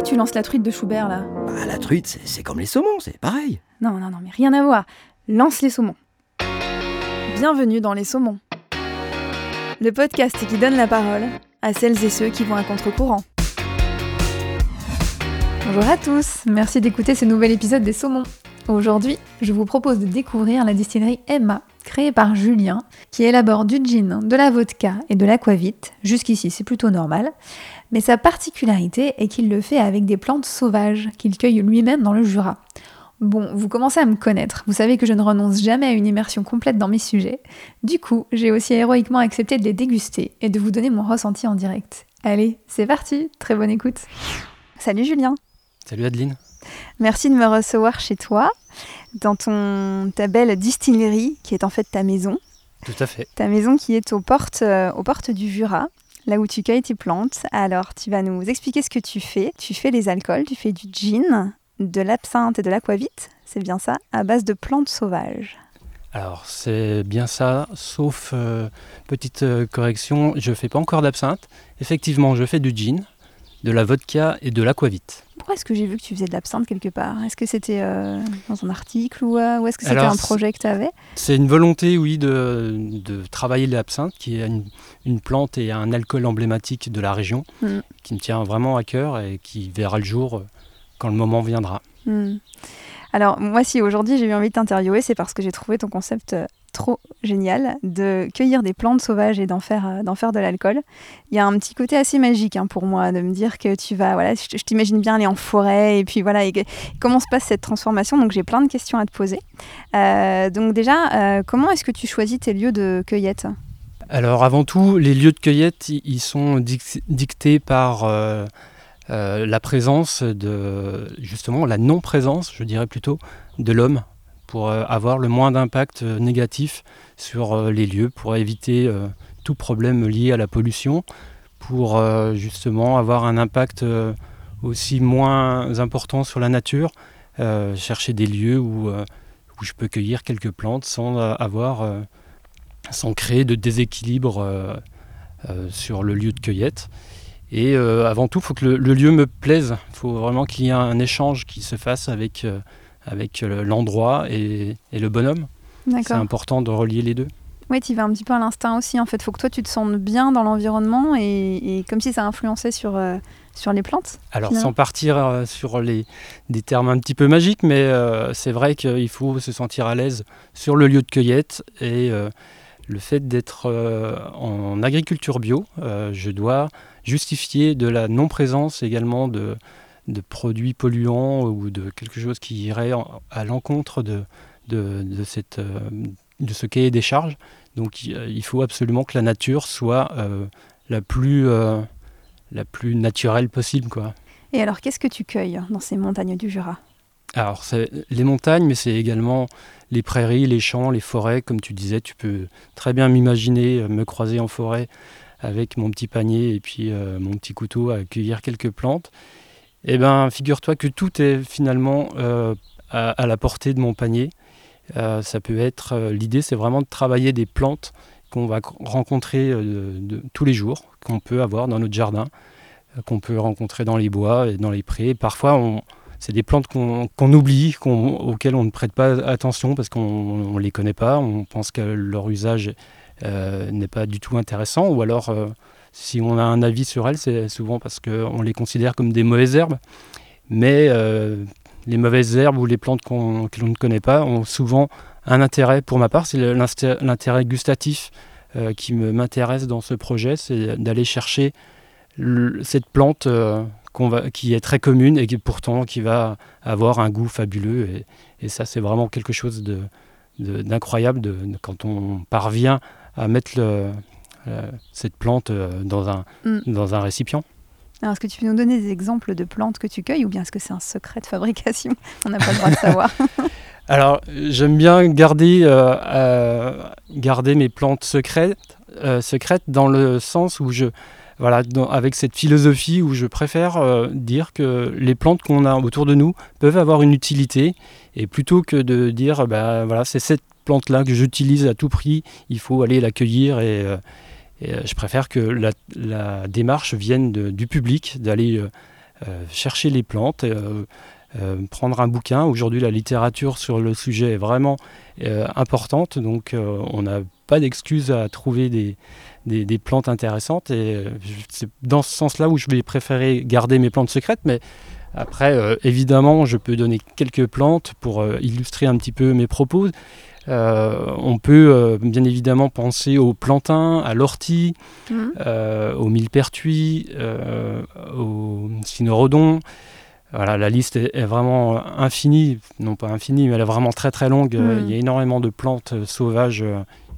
Pourquoi tu lances la truite de Schubert là Bah, la truite, c'est c'est comme les saumons, c'est pareil. Non, non, non, mais rien à voir. Lance les saumons. Bienvenue dans Les Saumons. Le podcast qui donne la parole à celles et ceux qui vont à contre-courant. Bonjour à tous, merci d'écouter ce nouvel épisode des Saumons. Aujourd'hui, je vous propose de découvrir la distillerie Emma, créée par Julien, qui élabore du gin, de la vodka et de l'aquavite. Jusqu'ici, c'est plutôt normal. Mais sa particularité est qu'il le fait avec des plantes sauvages qu'il cueille lui-même dans le Jura. Bon, vous commencez à me connaître, vous savez que je ne renonce jamais à une immersion complète dans mes sujets. Du coup, j'ai aussi héroïquement accepté de les déguster et de vous donner mon ressenti en direct. Allez, c'est parti, très bonne écoute. Salut Julien, Salut Adeline. Merci de me recevoir chez toi, dans ton, ta belle distillerie qui est en fait ta maison. Tout à fait. Ta maison qui est aux portes, euh, aux portes du Jura, là où tu cueilles tes plantes. Alors, tu vas nous expliquer ce que tu fais. Tu fais les alcools, tu fais du gin, de l'absinthe et de l'aquavite, c'est bien ça, à base de plantes sauvages. Alors, c'est bien ça, sauf euh, petite euh, correction, je fais pas encore d'absinthe. Effectivement, je fais du gin, de la vodka et de l'aquavite. Pourquoi est-ce que j'ai vu que tu faisais de l'absinthe quelque part? Est-ce que c'était euh, dans un article ou, euh, ou est-ce que c'était un projet que tu avais C'est une volonté, oui, de, de travailler l'absinthe, qui est une, une plante et un alcool emblématique de la région, Mm. qui me tient vraiment à cœur et qui verra le jour euh, quand le moment viendra. Hmm. Alors, moi, si aujourd'hui j'ai eu envie de t'interviewer, c'est parce que j'ai trouvé ton concept euh, trop génial de cueillir des plantes sauvages et d'en faire, euh, d'en faire de l'alcool. Il y a un petit côté assez magique hein, pour moi de me dire que tu vas, voilà, je, t'imagine bien aller en forêt et puis voilà, comment se passe cette transformation. Donc, j'ai plein de questions à te poser. Euh, donc, déjà, euh, comment est-ce que tu choisis tes lieux de cueillette? Alors avant tout, les lieux de cueillette, ils sont dic- dictés par la présence de, justement, la non-présence, je dirais plutôt, de l'homme pour euh, avoir le moins d'impact euh, négatif sur euh, les lieux, pour éviter tout problème lié à la pollution, pour justement avoir un impact aussi moins important sur la nature, chercher des lieux où, je peux cueillir quelques plantes sans avoir... sans créer de déséquilibre sur le lieu de cueillette. Et avant tout, il faut que le, lieu me plaise. Il faut vraiment qu'il y ait un échange qui se fasse avec, avec euh, l'endroit et, et le bonhomme. C'est important de relier les deux. Oui, tu vas un petit peu à l'instinct aussi. En fait, faut que toi tu te sentes bien dans l'environnement et, et comme si ça influençait sur, euh, sur les plantes. Alors, Finalement. sans partir euh, sur les, des termes un petit peu magiques, mais euh, c'est vrai qu'il faut se sentir à l'aise sur le lieu de cueillette. Et le fait d'être en agriculture bio, je dois justifier de la non-présence également de, de produits polluants ou de quelque chose qui irait en- à l'encontre de, de, de cette, euh, de ce cahier des charges. Donc, il il faut absolument que la nature soit euh, la plus... euh, la plus naturelle possible quoi. Et alors, qu'est-ce que tu cueilles dans ces montagnes du Jura? Alors c'est les montagnes mais c'est également les prairies, les champs, les forêts comme tu disais, tu peux très bien m'imaginer euh, me croiser en forêt avec mon petit panier et puis euh, mon petit couteau à cueillir quelques plantes. Eh ben figure-toi que tout est finalement euh, à, la portée de mon panier. Euh, ça peut être euh, l'idée c'est vraiment de travailler des plantes qu'on va rencontrer tous les jours, qu'on peut avoir dans notre jardin, qu'on peut rencontrer dans les bois et dans les prés. Parfois, c'est des plantes qu'on oublie, auxquelles on ne prête pas attention parce qu'on ne les connaît pas, on pense que leur usage n'est pas du tout intéressant, ou alors si on a un avis sur elles, c'est souvent parce qu'on les considère comme des mauvaises herbes. Mais euh, les mauvaises herbes ou les plantes qu'on- que l'on ne connaît pas ont souvent un intérêt, pour ma part, c'est l'intérêt gustatif euh, qui me- m'intéresse dans ce projet, c'est d'aller chercher cette plante euh, qui est très commune et qui pourtant qui va avoir un goût fabuleux. Et, ça, c'est vraiment quelque chose d'incroyable quand on parvient à mettre le- cette plante euh, dans un, Mm. dans un récipient. Alors, est-ce que tu peux nous donner des exemples de plantes que tu cueilles ou bien est-ce que c'est un secret de fabrication On n'a pas le droit de savoir. Alors, j'aime bien garder, euh, euh, garder mes plantes secrètes, euh, secrètes dans le sens où je, voilà, dans- avec cette philosophie où je préfère euh, dire que les plantes qu'on a autour de nous peuvent avoir une utilité et plutôt que de dire, bah, voilà, c'est cette plante-là que j'utilise à tout prix, il faut aller la cueillir et, euh, euh, je préfère que la, démarche vienne du public, d'aller euh, chercher les plantes. prendre un bouquin. Aujourd'hui, la littérature sur le sujet est vraiment importante, donc on n'a pas d'excuse à trouver des, plantes intéressantes. C'est dans ce sens-là où je vais préférer garder mes plantes secrètes, mais après, évidemment, je peux donner quelques plantes pour illustrer un petit peu mes propos. Euh, on peut euh, bien évidemment penser au plantain, à l'ortie, mhm. euh, au millepertuis, au cynorhodon. Voilà, la liste est, vraiment infinie, non pas infinie, mais elle est vraiment très très longue. Mhm. Il y a énormément de plantes sauvages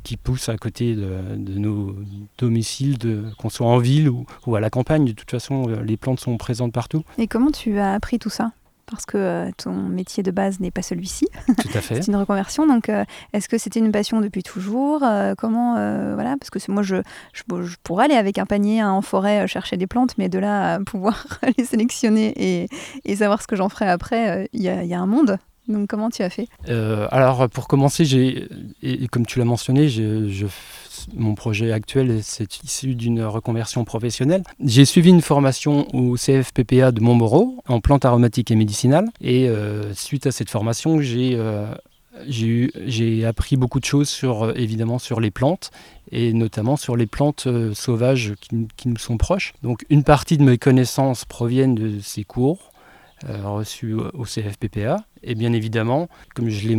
qui poussent à côté de, nos domiciles, qu'on soit en ville ou, ou, à la campagne. De toute façon, les plantes sont présentes partout. Et comment tu as appris tout ça? Parce que euh, ton métier de base n'est pas celui-ci. Tout à fait. c'est une reconversion. Donc, euh, est-ce que c'était une passion depuis toujours euh, Comment voilà Parce que moi, je, je, pourrais aller avec un panier hein, en forêt chercher des plantes, mais de là à pouvoir les sélectionner et, et savoir ce que j'en ferai après, il y, y, a un monde. Donc, comment tu as fait? Alors, pour commencer, j'ai, et, comme tu l'as mentionné, je, je mon projet actuel, c'est issu d'une reconversion professionnelle. J'ai suivi une formation au CFPPA de Montmoreau en plantes aromatiques et médicinales. Et euh, suite à cette formation, j'ai euh, j'ai appris beaucoup de choses sur, euh, évidemment sur les plantes et notamment sur les plantes sauvages qui, qui, nous sont proches. Donc une partie de mes connaissances proviennent de ces cours reçus au CFPPA et bien évidemment, comme je l'ai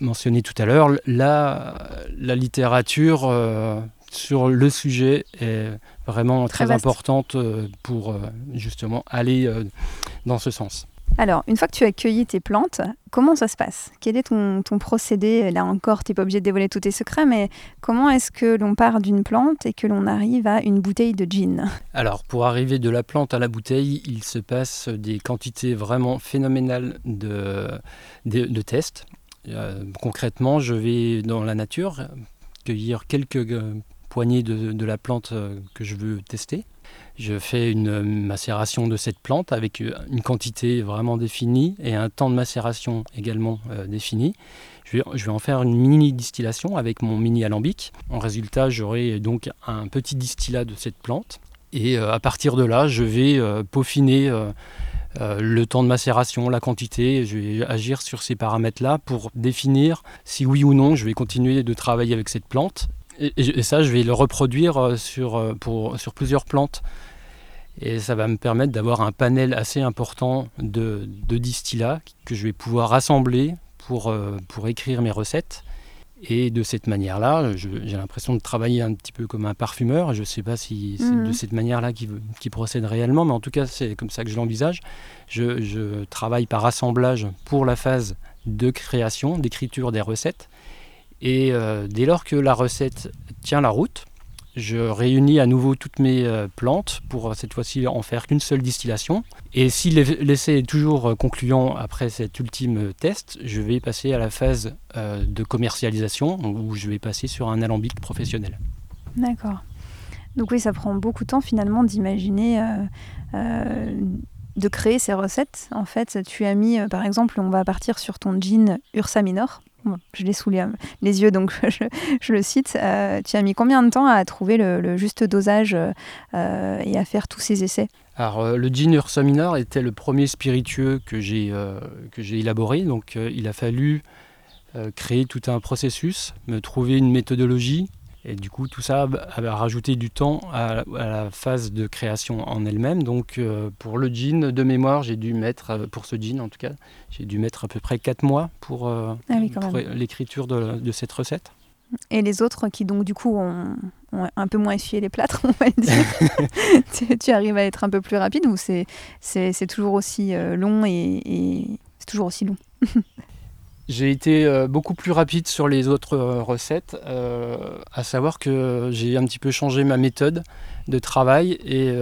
mentionné tout à l'heure, la, la littérature euh, sur le sujet est vraiment très, importante euh, pour euh, justement aller dans ce sens. Alors, une fois que tu as cueilli tes plantes, comment ça se passe? Quel est ton, ton procédé? Là encore, tu n'es pas obligé de dévoiler tous tes secrets, mais comment est-ce que l'on part d'une plante et que l'on arrive à une bouteille de gin? Alors, pour arriver de la plante à la bouteille, il se passe des quantités vraiment phénoménales de, de, tests. Euh, concrètement, je vais dans la nature cueillir quelques euh, poignées de, la plante euh, que je veux tester je fais une macération de cette plante avec euh, une quantité vraiment définie et un temps de macération également euh, défini. Je vais, en faire une mini distillation avec mon mini alambic. En résultat, j'aurai donc un petit distillat de cette plante. Et euh, à partir de là, je vais peaufiner le temps de macération, la quantité. Je vais agir sur ces paramètres-là pour définir si oui ou non je vais continuer de travailler avec cette plante et, ça, je vais le reproduire euh, sur, euh, pour, sur plusieurs plantes. Et ça va me permettre d'avoir un panel assez important de, de, distillats que je vais pouvoir rassembler pour, euh, pour écrire mes recettes. Et de cette manière-là, j'ai l'impression de travailler un petit peu comme un parfumeur. Je ne sais pas si c'est de mhm. cette manière-là qui, qui, procède réellement, mais en tout cas, c'est comme ça que je l'envisage. Je, je, travaille par assemblage pour la phase de création, d'écriture des recettes. Et euh, dès lors que la recette tient la route, je réunis à nouveau toutes mes euh, plantes pour euh, cette fois-ci en faire qu'une seule distillation. Et si l'essai est toujours concluant après cet ultime test, je vais passer à la phase de commercialisation où je vais passer sur un alambic professionnel. D'accord. Donc oui, ça prend beaucoup de temps finalement d'imaginer, de créer ces recettes. En fait, tu as mis, par exemple, on va partir sur ton jean Ursa Minor je l'ai sous les, yeux, donc je, le cite. Euh, tu as mis combien de temps à trouver le, juste dosage euh, et à faire tous ces essais? Alors, euh, le gin Ursa Minor était le premier spiritueux que j'ai élaboré, donc il a fallu créer tout un processus, me trouver une méthodologie et du coup, tout ça a rajouté du temps à, la phase de création en elle-même. Donc, euh, pour le jean, de mémoire, j'ai dû mettre, euh, pour ce jean en tout cas, j'ai dû mettre à peu près 4 mois pour, euh, ah l'écriture de, cette recette. Et les autres qui, donc, du coup, ont, un peu moins essuyé les plâtres, on va dire, tu, arrives à être un peu plus rapide ou c'est, toujours aussi long et c'est toujours aussi long? J'ai été euh, beaucoup plus rapide sur les autres euh, recettes, euh, à savoir que j'ai un petit peu changé ma méthode de travail et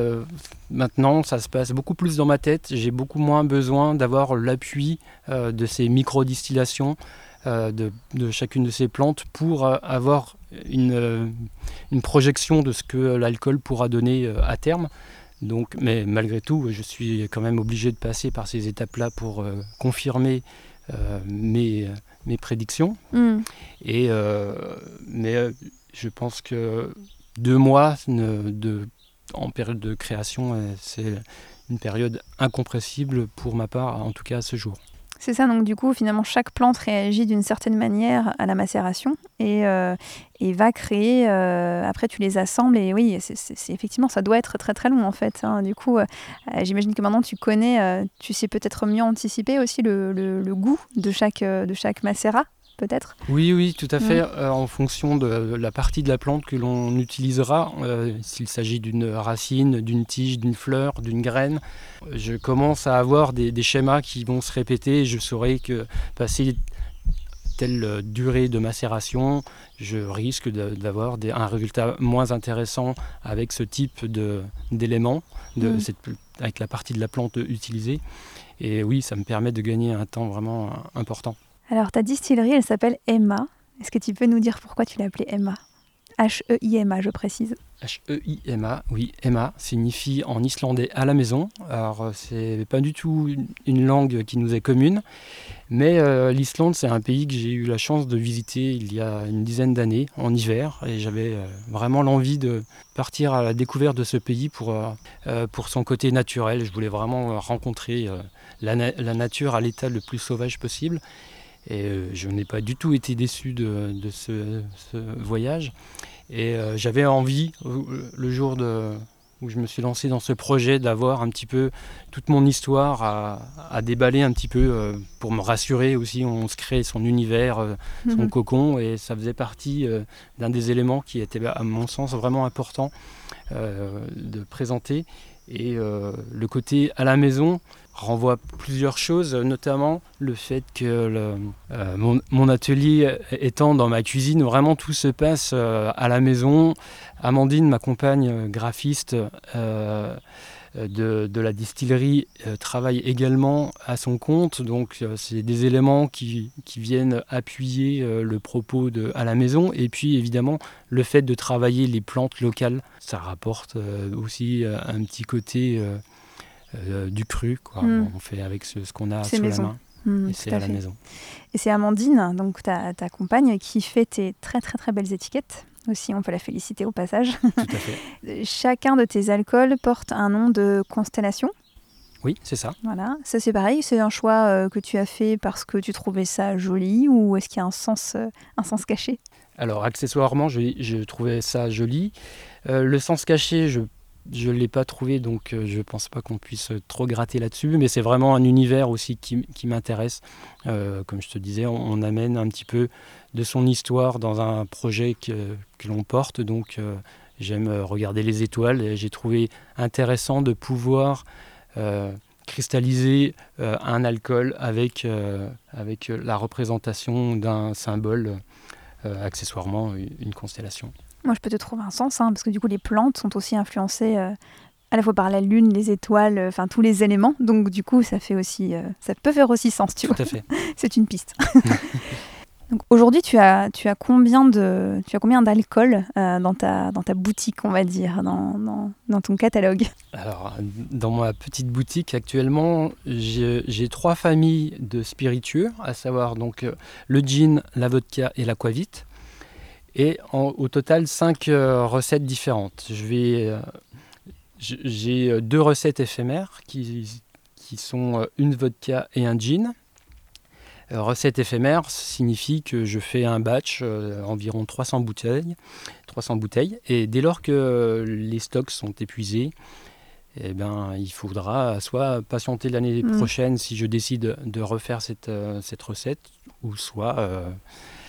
maintenant ça se passe beaucoup plus dans ma tête. J'ai beaucoup moins besoin d'avoir l'appui de ces micro-distillations de, chacune de ces plantes pour avoir une, une, projection de ce que l'alcool pourra donner à terme. Donc, mais malgré tout, je suis quand même obligé de passer par ces étapes-là pour confirmer mes, mes, prédictions. Hmm. Et, euh, mais euh, je pense que deux mois de, en période de création, c'est une période incompressible pour ma part, en tout cas à ce jour. C'est ça, donc du coup, finalement, chaque plante réagit d'une certaine manière à la macération et, euh, et va créer, euh, après tu les assembles et oui, c'est, effectivement, ça doit être très très long en fait. Hein. Du coup, euh, j'imagine que maintenant tu connais, tu sais peut-être mieux anticiper aussi le, le, goût de chaque, de chaque macérat peut-être Oui, oui, tout à fait, euh, en fonction de la partie de la plante que l'on utilisera, euh, s'il s'agit d'une racine, d'une tige, d'une fleur, d'une graine, je commence à avoir des, schémas qui vont se répéter et je saurai que passer telle durée de macération, je risque d'avoir un résultat moins intéressant avec ce type d'éléments, mm. avec la partie de la plante utilisée. Et oui, ça me permet de gagner un temps vraiment important. Alors, ta distillerie, elle s'appelle Emma. Est-ce que tu peux nous dire pourquoi tu l'as appelée Emma? H-E-I-M-A, je précise. H-E-I-M-A, oui, Emma signifie en islandais à la maison. Alors, euh, c'est pas du tout une langue qui nous est commune, mais euh, l'Islande, c'est un pays que j'ai eu la chance de visiter il y a une dizaine d'années, en hiver, et j'avais euh, vraiment l'envie de partir à la découverte de ce pays pour, son côté naturel. Je voulais vraiment rencontrer la nature à l'état le plus sauvage possible. Et euh, je n'ai pas du tout été déçu de, ce, voyage. Et euh, j'avais envie, le jour où je me suis lancé dans ce projet, d'avoir un petit peu toute mon histoire à, déballer un petit peu euh, pour me rassurer aussi. On se crée son univers, son mhm. cocon, et ça faisait partie d'un des éléments qui était, à mon sens, vraiment important de présenter. Et le côté à la maison, renvoie plusieurs choses, notamment le fait que euh, mon, atelier étant dans ma cuisine, vraiment tout se passe euh, à la maison. Amandine, ma compagne euh, graphiste de, la distillerie, travaille également à son compte. Donc c'est des éléments qui, qui viennent appuyer le propos de à la maison. Et puis évidemment le fait de travailler les plantes locales, ça rapporte aussi un petit côté euh, du cru. Quoi. Hmm. On fait avec ce, qu'on a sous la main. Hmm, et c'est à, la maison. Et c'est Amandine, donc ta, ta, compagne, qui fait tes très très très belles étiquettes. Aussi, on peut la féliciter au passage. Tout à fait. Chacun de tes alcools porte un nom de constellation. Oui, c'est ça. Voilà, ça c'est pareil, c'est un choix euh, que tu as fait parce que tu trouvais ça joli ou est-ce qu'il y a un sens, euh, un sens caché? Alors accessoirement, je, je, trouvais ça joli. le sens caché, je je ne l'ai pas trouvé, donc euh, je ne pense pas qu'on puisse trop gratter là-dessus. Mais c'est vraiment un univers aussi qui, m'intéresse. Euh, comme je te disais, on, amène un petit peu de son histoire dans un projet que, l'on porte. Donc euh, j'aime regarder les étoiles et j'ai trouvé intéressant de pouvoir cristalliser un alcool avec, avec la représentation d'un symbole, accessoirement une constellation. Moi, je peux te trouver un sens, hein, parce que du coup, les plantes sont aussi influencées euh, à la fois par la lune, les étoiles, euh, enfin tous les éléments. Donc, du coup, ça fait aussi, euh, ça peut faire aussi sens, tu Tout vois. à fait. C'est une piste. Aujourd'hui, tu as, combien de, tu as combien d'alcool dans ta, dans ta boutique, on va dire, dans, dans, ton catalogue? Alors, dans ma petite boutique actuellement, j'ai trois familles de spiritueux, à savoir donc le gin, la vodka et l'aquavite et au total cinq euh, recettes différentes. Je vais, euh, j'ai euh, deux recettes éphémères qui, qui sont une vodka et un gin. Recette éphémère signifie que je fais un batch, environ 300 bouteilles, 300 bouteilles, et dès lors que les stocks sont épuisés, eh ben, il faudra soit patienter l'année mm. prochaine si je décide de refaire cette, cette recette, ou soit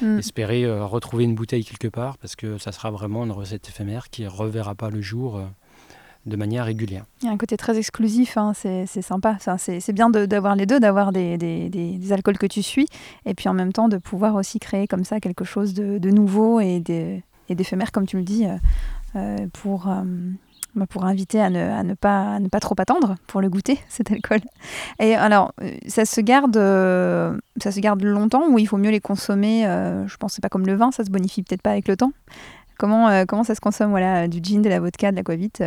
Mm. espérer euh, retrouver une bouteille quelque part parce que ça sera vraiment une recette éphémère qui ne reverra pas le jour euh, de manière régulière. Il y a un côté très exclusif, hein, c'est sympa. C'est bien d'avoir les deux, d'avoir des, alcools que tu suis, et puis en même temps de pouvoir aussi créer comme ça quelque chose de, nouveau et d'éphémère, comme tu le dis, euh, pour, bah, pour inviter à ne, pas, trop attendre pour le goûter, cet alcool. Et alors, euh, ça se garde, euh, ça se garde longtemps ou il faut mieux les consommer euh, Je pense que pas comme le vin, ça se bonifie peut-être pas avec le temps. Comment, comment ça se consomme? Voilà, Du gin, de la vodka, de l'aquavite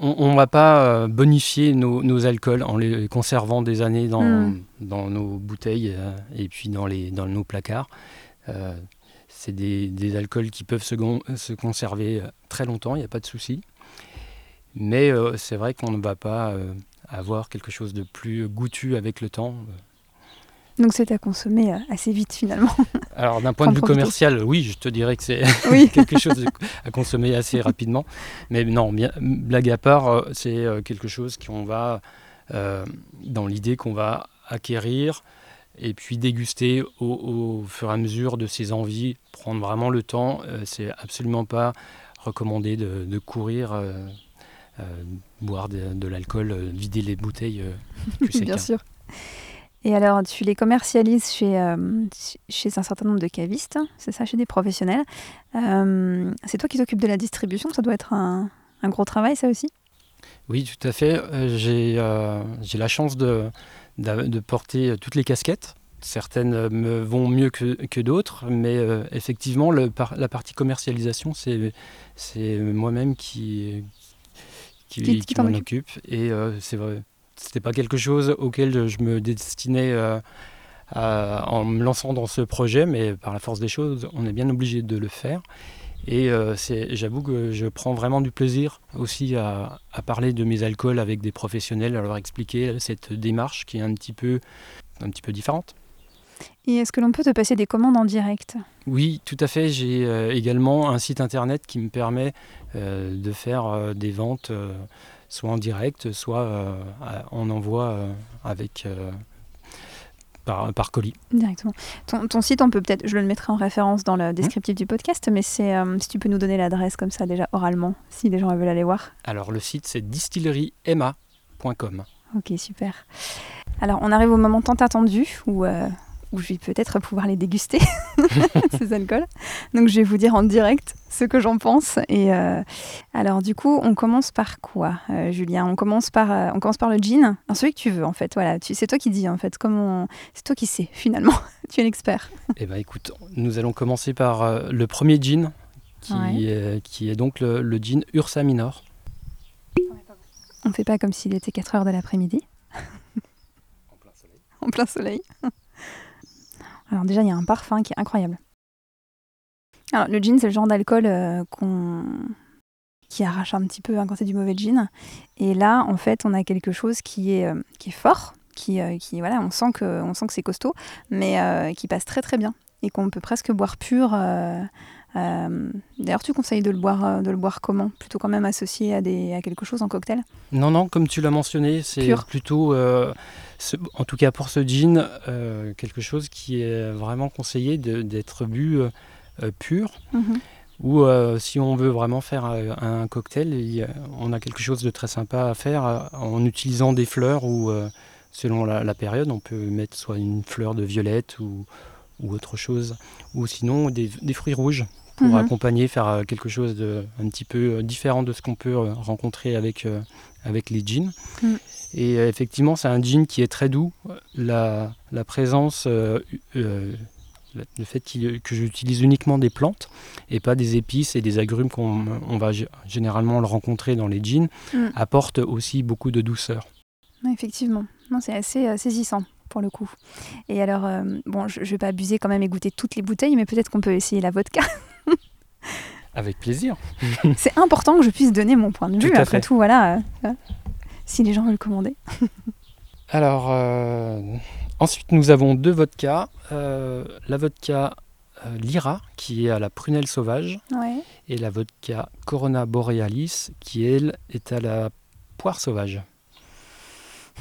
on ne va pas bonifier nos, nos, alcools en les conservant des années dans, hmm. dans nos bouteilles et puis dans, les, dans nos placards. c'est des, des, alcools qui peuvent se, se conserver très longtemps, il n'y a pas de souci. Mais c'est vrai qu'on ne va pas avoir quelque chose de plus goûtu avec le temps. Donc c'est à consommer assez vite finalement. Alors d'un point de vue commercial, oui, je te dirais que c'est quelque chose à consommer assez rapidement. Mais non, blague à part, c'est quelque chose qu'on va, dans l'idée qu'on va acquérir et puis déguster au, fur et à mesure de ses envies, prendre vraiment le temps. c'est absolument pas recommandé de, courir. boire de, l'alcool, vider les bouteilles Bien sûr. Et alors, tu les commercialises chez, euh, chez un certain nombre de cavistes, c'est ça, chez des professionnels. Euh, c'est toi qui t'occupes de la distribution, ça doit être un, un, gros travail, ça aussi? Oui, tout à fait. Euh, j'ai la chance de, de, porter toutes les casquettes. Certaines me vont mieux que, que d'autres, mais effectivement, le, la partie commercialisation, c'est moi-même qui, qui, qui, qui m'en occupe. Et c'est vrai c'était pas quelque chose auquel je me destinais euh, en me lançant dans ce projet, mais par la force des choses, on est bien obligé de le faire. Et euh, j'avoue que je prends vraiment du plaisir aussi à, parler de mes alcools avec des professionnels, à leur expliquer cette démarche qui est un petit peu, un petit peu différente. Et est-ce que l'on peut te passer des commandes en direct? Oui, tout à fait. J'ai euh, également un site internet qui me permet de faire des ventes soit en direct, soit euh, en envoi euh, avec euh, par, par, colis. Directement. Ton, site, on peut peut-être, je le mettrai en référence dans le mmh. descriptif du podcast, mais c'est si tu peux nous donner l'adresse comme ça déjà oralement, si les gens veulent aller voir. Alors le site c'est distillerie.ma.com. Ok, super. Alors on arrive au moment tant attendu où où je vais peut-être pouvoir les déguster, ces alcools. Donc je vais vous dire en direct ce que j'en pense. Et euh, alors du coup, on commence par quoi, euh, Julien? On commence par, euh, on commence par le gin? celui que tu veux en fait. Voilà, c'est toi qui dis en fait. Comment c'est toi qui sais finalement. tu es l'expert. eh ben écoute, nous allons commencer par le premier gin, qui, est, qui est donc le, le gin Ursa Minor. On ne fait pas comme s'il était 4 heures de l'après-midi. en plein soleil. en plein soleil. Alors déjà, il y a un parfum qui est incroyable. Alors le gin, c'est le genre d'alcool euh, qu'on qui arrache un petit peu hein, quand c'est du mauvais gin. Et là, en fait, on a quelque chose qui est, euh, qui est fort, qui, euh, qui, voilà, on sent que, on sent que c'est costaud, mais qui passe très très bien et qu'on peut presque boire pur. D'ailleurs, tu conseilles de le boire, de le boire comment? Plutôt quand même associé à, des, à quelque chose en cocktail? Non, non, comme tu l'as mentionné, c'est plutôt en tout cas pour ce gin, euh, quelque chose qui est vraiment conseillé d'être bu euh, pur. Mhm. Ou euh, si on veut vraiment faire un cocktail, on a quelque chose de très sympa à faire en utilisant des fleurs ou selon la, période, on peut mettre soit une fleur de violette ou, autre chose, ou sinon des, fruits rouges pour mhm. accompagner, faire quelque chose de un petit peu différent de ce qu'on peut rencontrer avec, avec les jeans. Mm. Et euh, effectivement, c'est un gin qui est très doux. La, la présence, euh, euh, le fait que j'utilise uniquement des plantes et pas des épices et des agrumes qu'on on va généralement le rencontrer dans les jeans, mm. apporte aussi beaucoup de douceur. Effectivement, c'est assez saisissant pour le coup. Et alors, bon, je ne vais pas abuser quand même et goûter toutes les bouteilles, mais peut-être qu'on peut essayer la vodka. Avec plaisir. c'est important que je puisse donner mon point de vue. Après tout, voilà si les gens veulent commander. Alors, euh, ensuite, nous avons deux vodkas. Euh, la vodka euh, Lyra, qui est à la prunelle sauvage, et la vodka Corona Borealis, qui, elle, est à la poire sauvage.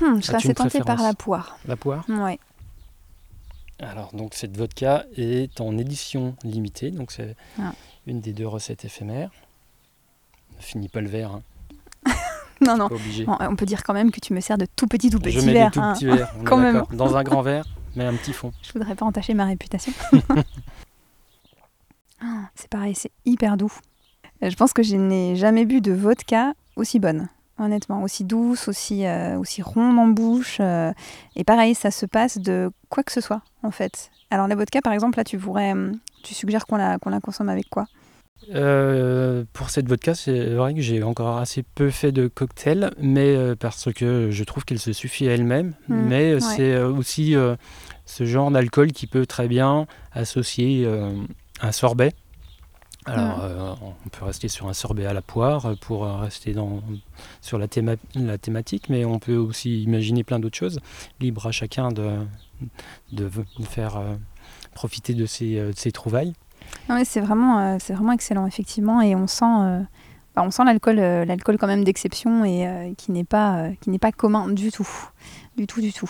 Hmm, je serais assez tentée par la poire. La poire Oui. Alors, donc, cette vodka est en édition limitée, donc c'est ah. Une des deux recettes éphémères. Ne finis pas le verre. Hein. non, non. on peut dire quand même que tu me sers de tout petit, tout petit Je mets verre. Des tout petits verres, quand même. Dans un grand verre, mais un petit fond. Je voudrais pas entacher ma réputation. Ah, c'est pareil, c'est hyper doux. Euh, je pense que je n'ai jamais bu de vodka aussi bonne, honnêtement, aussi douce, aussi, euh, aussi ronde en bouche. Euh, et pareil, ça se passe de quoi que ce soit, en fait. Alors la vodka, par exemple, là, tu pourrais, tu suggères qu'on la, qu'on la consomme avec quoi? Euh, pour cette vodka, c'est vrai que j'ai encore assez peu fait de cocktail, mais euh, parce que je trouve qu'elle se suffit à elle-même. Mmh, mais euh, c'est aussi ce genre d'alcool qui peut très bien associer un sorbet Alors, euh, on peut rester sur un sorbet à la poire pour rester dans, sur la, la thématique, mais on peut aussi imaginer plein d'autres choses. Libre à chacun de, de, faire profiter de ces, trouvailles. c'est vraiment, c'est vraiment excellent, effectivement, et on sent bah, on sent l'alcool, euh, l'alcool quand même d'exception et euh, qui n'est pas, euh, qui n'est pas commun du tout, du tout, du tout.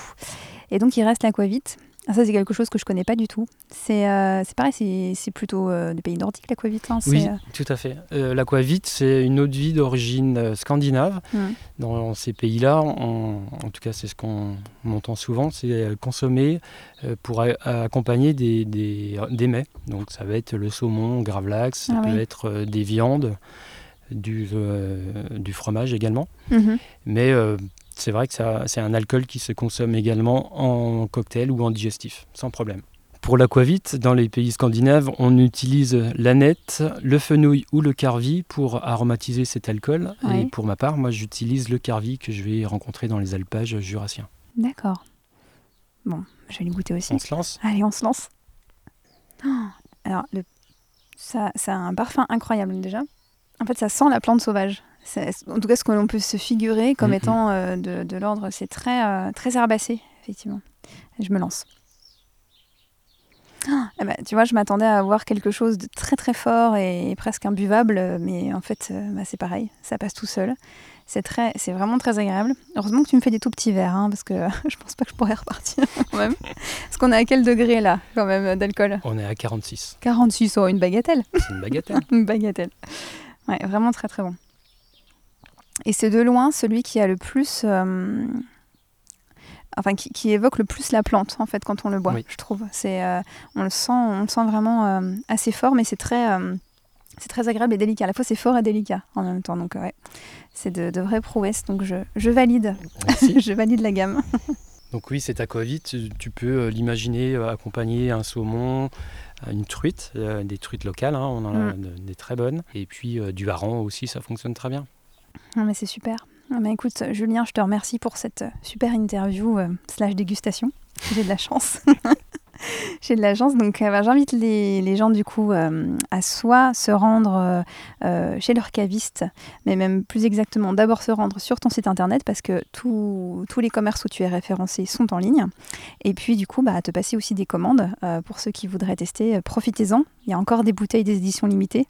Et donc il reste l'aquavite. Ah, ça c'est quelque chose que je connais pas du tout. C'est, c'est pareil, c'est, plutôt des pays nordiques l'aquavite. Hein, oui, tout à fait. l'aquavite c'est une eau de vie d'origine scandinave. Mmh. Dans ces pays-là, en tout cas c'est ce qu'on entend souvent, c'est consommé pour accompagner des, des, mets. Donc ça va être le saumon, gravlax, ça ah peut être des viandes du, euh, du fromage également. Mhm. Mais euh, c'est vrai que c'est un alcool qui se consomme également en cocktail ou en digestif, sans problème. Pour l'aquavite, dans les pays scandinaves, on utilise l'aneth, le fenouil ou le carvi pour aromatiser cet alcool. Et pour ma part, moi, j'utilise le carvi que je vais rencontrer dans les alpages jurassiens. D'accord. Bon, je vais lui goûter aussi. On se lance? Allez, on se lance. Oh, alors, le... ça, ça a un parfum incroyable déjà. En fait, ça sent la plante sauvage. En tout cas, ce que l'on peut se figurer comme mm-hmm. étant euh, de, l'ordre, c'est très, euh, très herbacé, effectivement. je me lance. Ah, eh ben, tu vois, je m'attendais à avoir quelque chose de très très fort et presque imbuvable, mais en fait, euh, bah, c'est pareil, ça passe tout seul. C'est très, c'est vraiment très agréable. Heureusement que tu me fais des tout petits verres, hein, parce que je pense pas que je pourrais repartir quand même. Parce qu'on est à quel degré là, quand même, d'alcool? On est à 46. 46, oh, une bagatelle. C'est une bagatelle. une bagatelle. Ouais, vraiment très très bon. Et c'est de loin celui qui a le plus. Euh, enfin, qui, évoque le plus la plante, en fait, quand on le boit, je trouve. C'est, euh, on, le sent, on le sent vraiment euh, assez fort, mais c'est très, c'est très agréable et délicat. À la fois, c'est fort et délicat en même temps. Donc, ouais, c'est de, de vraies prouesses. Donc, je, je valide. je valide la gamme. donc, oui, c'est aquavite. Tu peux l'imaginer accompagner un saumon, une truite, euh, des truites locales, hein, on en a mm. des très bonnes. Et puis euh, du hareng aussi, ça fonctionne très bien. Non, mais c'est super. Ah, bah, écoute, Julien, je te remercie pour cette super interview euh, slash dégustation. J'ai de la chance. J'ai de la chance, donc euh, bah, j'invite les, gens du coup euh, à soit se rendre euh, chez leur caviste, mais même plus exactement d'abord se rendre sur ton site internet parce que tous les commerces où tu es référencé sont en ligne. Et puis du coup, bah, à te passer aussi des commandes pour ceux qui voudraient tester. Profitez-en, il y a encore des bouteilles des éditions limitées.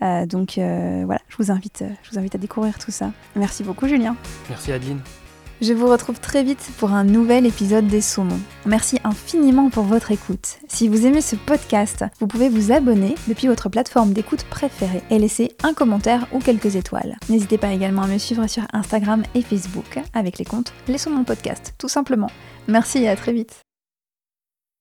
donc voilà, je vous, invite, je vous invite à découvrir tout ça. Merci beaucoup Julien. Merci Adeline. Je vous retrouve très vite pour un nouvel épisode des Saumons. Merci infiniment pour votre écoute. Si vous aimez ce podcast, vous pouvez vous abonner depuis votre plateforme d'écoute préférée et laisser un commentaire ou quelques étoiles. N'hésitez pas également à me suivre sur Instagram et Facebook avec les comptes Les Saumons Podcast, tout simplement. Merci et à très vite.